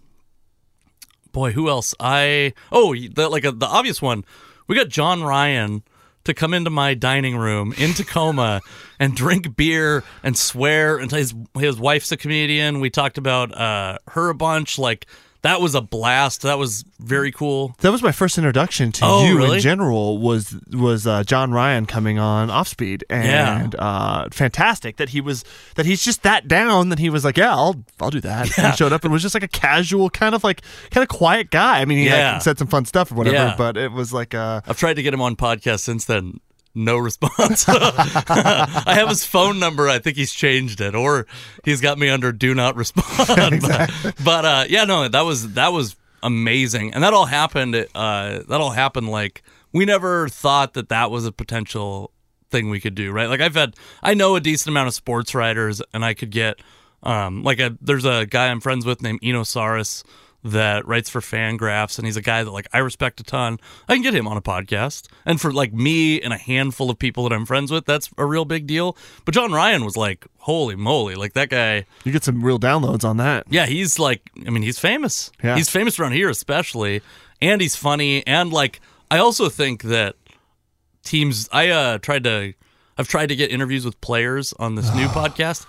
boy, who else? I oh, the, like a, the obvious one. We got Jon Ryan to come into my dining room in Tacoma and drink beer and swear. And his his wife's a comedian. We talked about uh, her a bunch. Like that was a blast. That was very cool. That was my first introduction to Oh, you really? in general. Was was uh, Jon Ryan coming on Off Speed and uh, fantastic that he was that he's just that down that he was like yeah I'll I'll do that and he showed up and was just like a casual kind of like kind of quiet guy. I mean he Yeah. like, said some fun stuff or whatever, Yeah. but it was like uh, I've tried to get him on podcast since then. No response. I have his phone number. I think he's changed it, or he's got me under do not respond. but but, uh, yeah, no, that was that was amazing, and that all happened. Uh, that all happened like we never thought that that was a potential thing we could do. Right? Like I've had, I know a decent amount of sports writers, and I could get um, like a there's a guy I'm friends with named Eno Sarris that writes for Fangraphs, and he's a guy that like I respect a ton. I can get him on a podcast, and for like me and a handful of people that I'm friends with, that's a real big deal. But Jon Ryan was like, holy moly, like that guy. you get some real downloads on that. Yeah, he's like, I mean, he's famous. Yeah. He's famous around here, especially, and he's funny. And like, I also think that teams. I uh tried to, I've tried to get interviews with players on this new podcast.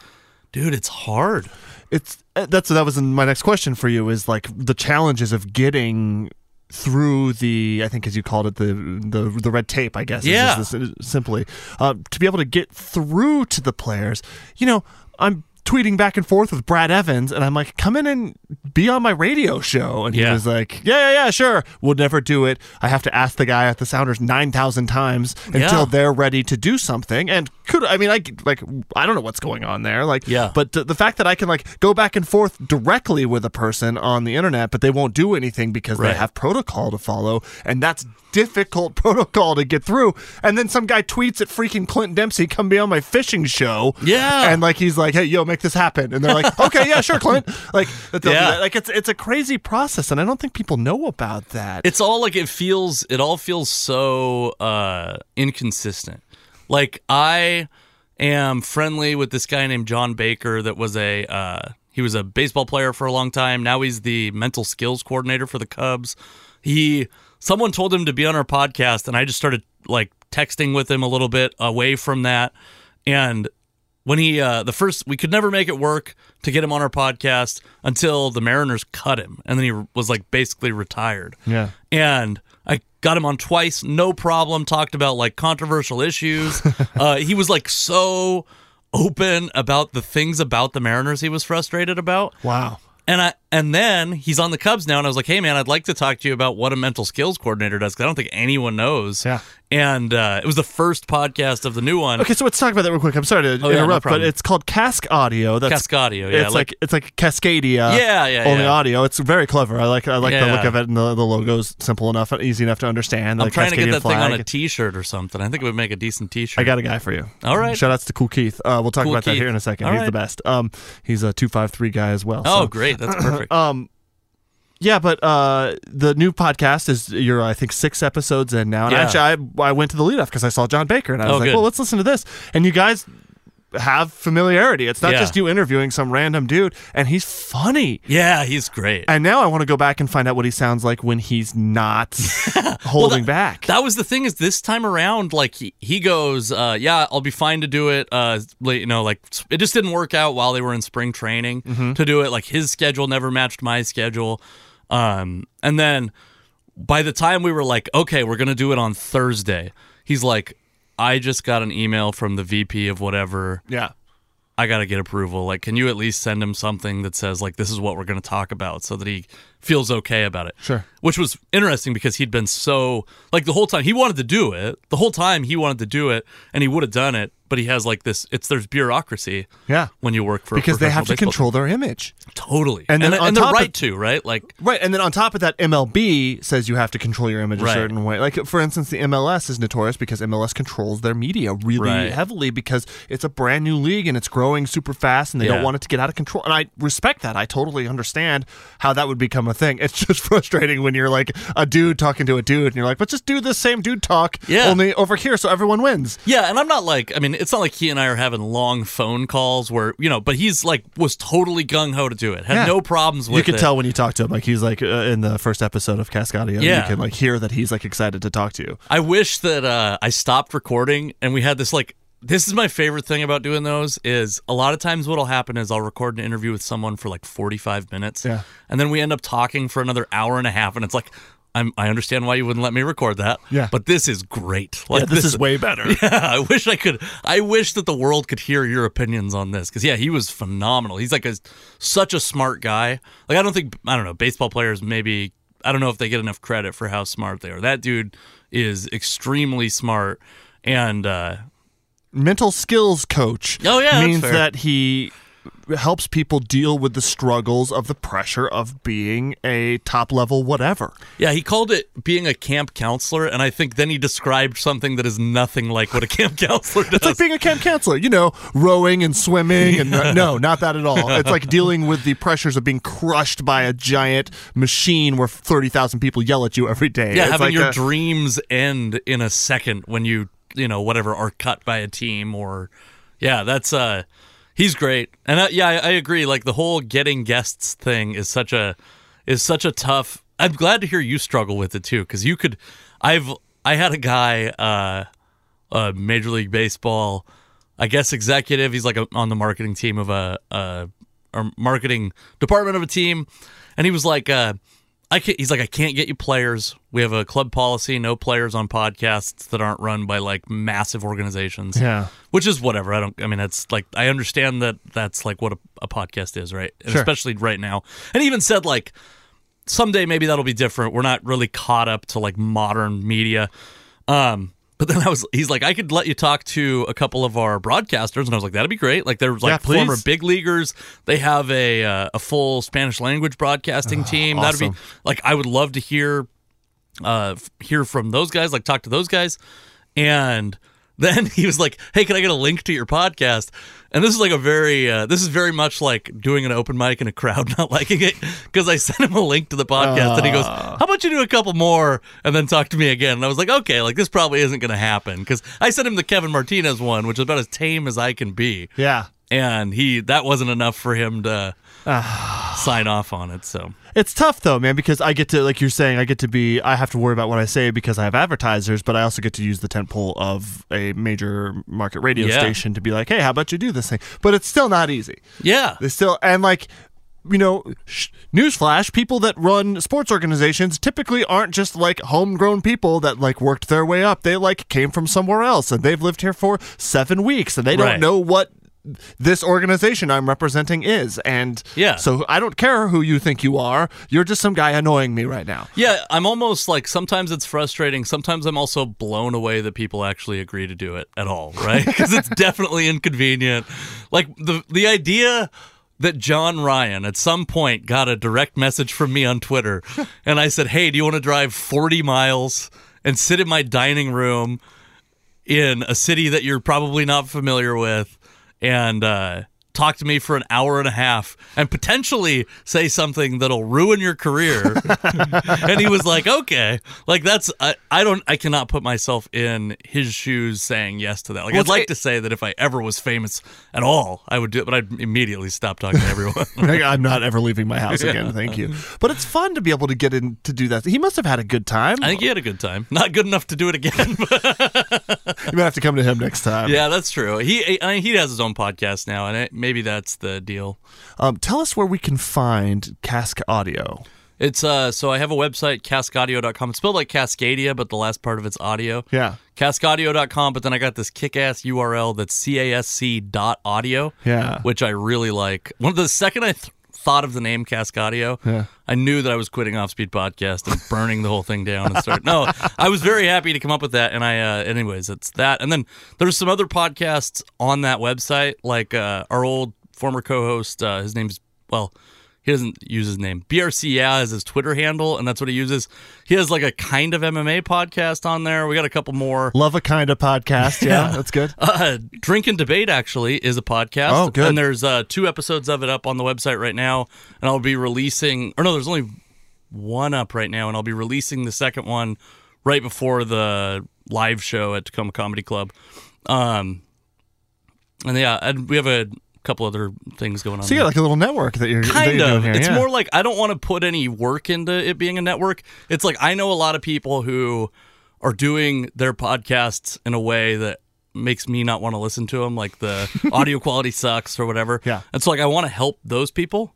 Dude, it's hard. It's that's that was my next question for you is like the challenges of getting through the I think as you called it the the the red tape I guess is Yeah. just this- simply uh, to be able to get through to the players. You know, I'm tweeting back and forth with Brad Evans and I'm like, come in and be on my radio show. And he was like, yeah, yeah, yeah, sure. We'll never do it. I have to ask the guy at the Sounders 9,000 times until Yeah. they're ready to do something. And could. I mean, I like I don't know what's going on there. Like, Yeah. But the, the fact that I can like go back and forth directly with a person on the internet, but they won't do anything because they have protocol to follow, and that's difficult protocol to get through. And then some guy tweets at freaking Clint Dempsey, "Come be on my fishing show." Yeah. and like he's like, "Hey, yo, make this happen," and they're like, "Okay, yeah, sure, Clint." Like, that they'll do Yeah. like it's it's a crazy process, and I don't think people know about that. it's all like it feels it all feels so uh inconsistent like i am friendly with this guy named john baker that was a uh he was a baseball player for a long time. Now he's the mental skills coordinator for the cubs. He someone told him to be on our podcast and i just started like texting with him a little bit away from that. And when he uh the first we could never make it work to get him on our podcast until the mariners cut him and then he was like basically retired. Yeah. and got him on twice, no problem. Talked about like controversial issues. uh, he was like so open about the things about the Mariners he was frustrated about. wow. And I and then he's on the Cubs now, and I was like, "Hey, man, I'd like to talk to you about what a mental skills coordinator does because I don't think anyone knows." Yeah. And uh, it was the first podcast of the new one. Okay, so let's talk about that real quick. I'm sorry to Oh, yeah, no interrupt, but it's called Cascadio. That's Cascadio, yeah, it's like, it's like Cascadia. Yeah, yeah, Only yeah. audio. It's very clever. I like I like the look of it, and the, the logo's simple enough, easy enough to understand. I'm trying to get that thing on a T-shirt or something. I think it would make a decent T-shirt. I got a guy for you. All right. Shout outs to Cool Keith. Uh, we'll talk Cool about that here in a second. All he's right. the best. Um, he's a two five three guy as well. Oh, so- great! That's perfect. Um, yeah, but uh, the new podcast is you're I think six episodes in now, and Yeah. actually I I went to the lead off because I saw John Baker, and I was Oh, like, good. well, let's listen to this, and you guys have familiarity. It's not Yeah. just you interviewing some random dude, and he's funny. yeah, he's great. And now I want to go back and find out what he sounds like when he's not holding back. That was the thing is this time around, like he, he goes, uh, yeah, I'll be fine to do it. Uh, you know, like it just didn't work out while they were in spring training Mm-hmm. to do it. Like his schedule never matched my schedule. Um, and then by the time we were like, okay, we're gonna do it on Thursday, he's like, I just got an email from the VP of whatever. yeah. I got to get approval. Like, can you at least send him something that says, like, this is what we're going to talk about so that he feels okay about it? Sure. Which was interesting because he'd been so, like, the whole time he wanted to do it. The whole time he wanted to do it and he would have done it. But he has, like, this, it's, there's bureaucracy Yeah. when you work for Because they have to control their image. Totally. And And, then and, on they're top of- right to, right? Like, Right, and then on top of that, MLB says you have to control your image a certain way. Like, for instance, the MLS is notorious because MLS controls their media really Right. heavily because it's a brand new league and it's growing super fast and they don't want it to get out of control. And I respect that. I totally understand how that would become a thing. It's just frustrating when you're like a dude talking to a dude and you're like, but just do the same dude talk Yeah. only over here so everyone wins. Yeah, and I'm not like I mean, it's not like he and I are having long phone calls where you know, but he's like was totally gung ho to do it, had Yeah. no problems with You can it. tell when you talk to him. Like, he's like uh, in the first episode of Cascadia. yeah. You can like hear that he's like excited to talk to you. I wish that uh, I stopped recording and we had this like. This is my favorite thing about doing those is a lot of times what'll happen is I'll record an interview with someone for like 45 minutes. Yeah. And then we end up talking for another hour and a half and it's like I'm, I understand why you wouldn't let me record that. Yeah. But this is great. Like Yeah, this is way better. Yeah, I wish I could. I wish that the world could hear your opinions on this because yeah, he was phenomenal. He's like a such a smart guy. Like I don't think I don't know baseball players maybe I don't know if they get enough credit for how smart they are. That dude is extremely smart and uh, mental skills coach Oh, yeah, means that he helps people deal with the struggles of the pressure of being a top level whatever. yeah, he called it being a camp counselor, and I think then he described something that is nothing like what a camp counselor does. It's like being a camp counselor, you know, rowing and swimming and uh, no, not that at all. It's like dealing with the pressures of being crushed by a giant machine where 30,000 people yell at you every day. Yeah, It's having like your a- dreams end in a second when you you know whatever are cut by a team or yeah, that's uh he's great. And yeah, I, I agree. Like the whole getting guests thing is such a is such a tough I'm glad to hear you struggle with it too cuz you could I've I had a guy uh uh Major League Baseball I guess executive, he's like a, on the marketing team of a uh or marketing department of a team. And he was like uh I can't, he's like, I can't get you players. We have a club policy, no players on podcasts that aren't run by like massive organizations. Yeah. Which is whatever. I don't, I mean, that's like, I understand that that's like what a, a podcast is, right? And Sure. Especially right now. And he even said like, someday maybe that'll be different. We're not really caught up to like modern media. Um, But then I was, he's like, I could let you talk to a couple of our broadcasters, and I was like, that'd be great. Like they're like please. former big leaguers. They have a uh, a full Spanish language broadcasting team. That'd be like I would love to hear uh hear from those guys, like talk to those guys. And then he was like, "Hey, can I get a link to your podcast?" And this is like a very uh, this is very much like doing an open mic in a crowd not liking it because I sent him a link to the podcast and he goes, "How about you do a couple more and then talk to me again?" And I was like, "Okay, like this probably isn't going to happen because I sent him the Kevin Martinez one, which is about as tame as I can be." Yeah. And he that wasn't enough for him to sign off on it. So It's tough though, man, because I get to, like you're saying, I get to be, I have to worry about what I say because I have advertisers, but I also get to use the tentpole of a major market radio Yeah. station to be like, hey, how about you do this thing? But it's still not easy. yeah, They still, and like, you know, sh- newsflash: people that run sports organizations typically aren't just like homegrown people that like worked their way up. They like came from somewhere else and they've lived here for seven weeks and they don't Right. know what this organization I'm representing is. And Yeah. so I don't care who you think you are. You're just some guy annoying me right now. Yeah, I'm almost like sometimes it's frustrating. Sometimes I'm also blown away that people actually agree to do it at all, right? Because it's definitely inconvenient. Like the the idea that Jon Ryan at some point got a direct message from me on Twitter, and I said, "Hey, do you want to drive 40 miles and sit in my dining room in a city that you're probably not familiar with and uh, talk to me for an hour and a half and potentially say something that'll ruin your career. and he was like, okay, like that's, I, I don't, I cannot put myself in his shoes saying yes to that. Like, Well, I'd like it's- to say that if I ever was famous at all, I would do it, but I'd immediately stop talking to everyone. I'm not ever leaving my house again. Thank you. But it's fun to be able to get in to do that. He must have had a good time. I think he had a good time. Not good enough to do it again, but you might have to come to him next time. yeah, that's true. He, I mean, he has his own podcast now, and it, maybe that's the deal. Um, tell us where we can find Cascadio. It's uh so I have a website cascadio.com. It's spelled like Cascadia, but the last part of it's audio. Yeah. Cascadio.com, but then I got this kick-ass URL that's casc dot audio. Yeah. Which I really like. One of the second I th- thought of the name Cascadio, Yeah. I knew that I was quitting Off Speed Podcast and burning the whole thing down and start. No, I was very happy to come up with that. And I, uh, anyways, it's that. And then there's some other podcasts on that website, like uh, our old former co-host. Uh, his name's well, he doesn't use his name. BRC yeah is his Twitter handle, and that's what he uses. He has like a kind of MMA podcast on there. We got a couple more. Love a kind of podcast. Yeah, that's good. Uh, Drink and Debate actually is a podcast. Oh, good. And there's uh, two episodes of it up on the website right now, and I'll be releasing. Or no, there's only one up right now, and I'll be releasing the second one right before the live show at Tacoma Comedy Club. Um, and yeah, and we have a couple other things going on. So you got like a little network that you're that kind you're of here. it's yeah. more like i don't want to put any work into it being a network it's like i know a lot of people who are doing their podcasts in a way that makes me not want to listen to them like the audio quality sucks or whatever Yeah. and so like i want to help those people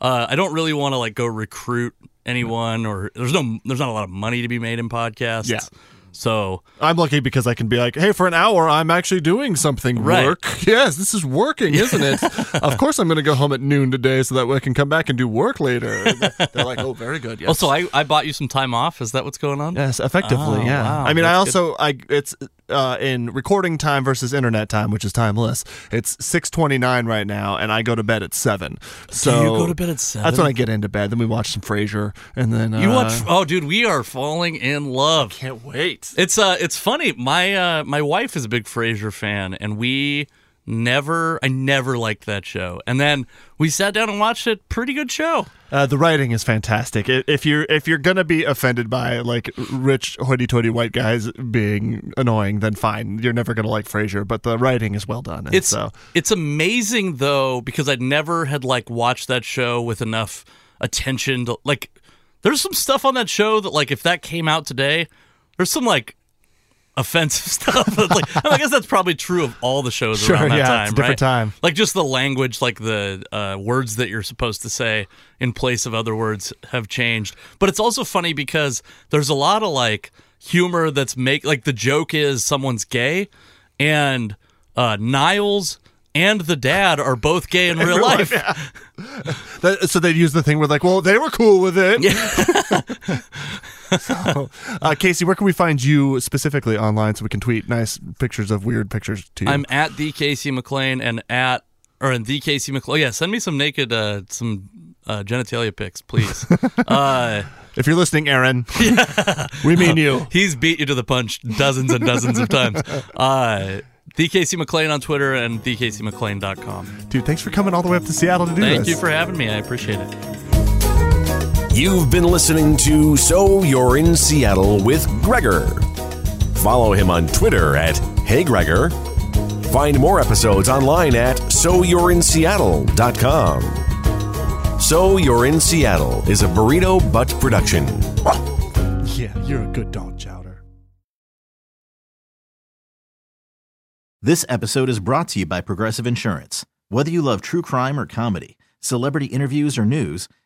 uh, i don't really want to like go recruit anyone or there's no there's not a lot of money to be made in podcasts Yeah. So I'm lucky because I can be like, hey, for an hour, I'm actually doing something Right. work. Yes, this is working, isn't it? of course, I'm going to go home at noon today so that way I can come back and do work later. They're like, oh, very good. Yes. also I, I bought you some time off is that what's going on Yes, effectively, Oh, yeah. wow, I mean, I also I it's uh, in recording time versus internet time, which is timeless. It's six twenty nine right now, and I go to bed at seven. So you go to bed at seven. That's when I get into bed. Then we watch some Frasier, and then uh, you watch oh dude we are falling in love Can't wait. It's uh it's funny. My uh my wife is a big Frasier fan and we never I never liked that show. And then we sat down and watched it. Pretty good show. Uh, the writing is fantastic. If you're if you're gonna be offended by like rich hoity-toity white guys being annoying, then fine. You're never gonna like Frasier, but the writing is well done. and It's so it's amazing though because I'd never had like watched that show with enough attention to like there's some stuff on that show that like if that came out today, there's some like offensive stuff. Like, I guess that's probably true of all the shows Sure, around that yeah, time. it's a different right? time. Like just the language, like the uh, words that you're supposed to say in place of other words have changed. But it's also funny because there's a lot of like humor that's make like the joke is someone's gay, and uh, Niles and the dad are both gay in, real, real life. life, That, so they'd use the thing where like, well, they were cool with it. so, uh, Casey, where can we find you specifically online so we can tweet nice pictures of weird pictures to you? I'm at the Casey McLean and at or in the Casey McLean. Yeah, send me some naked, uh, some uh, genitalia pics, please. uh, if you're listening, Aaron, we mean you. He's beat you to the punch dozens and dozens of times. Uh, the Casey McLean on Twitter and thecaseyMcLean.com. Dude, thanks for coming all the way up to Seattle to do Thank this. Thank you for having me. I appreciate it. You've been listening to So You're in Seattle with Gregor. Follow him on Twitter at Hey Gregor. Find more episodes online at SoYou'reInSeattle.com. So You're in Seattle is a burrito butt production. Yeah, you're a good dog, Chowder. This episode is brought to you by Progressive Insurance. Whether you love true crime or comedy, celebrity interviews or news,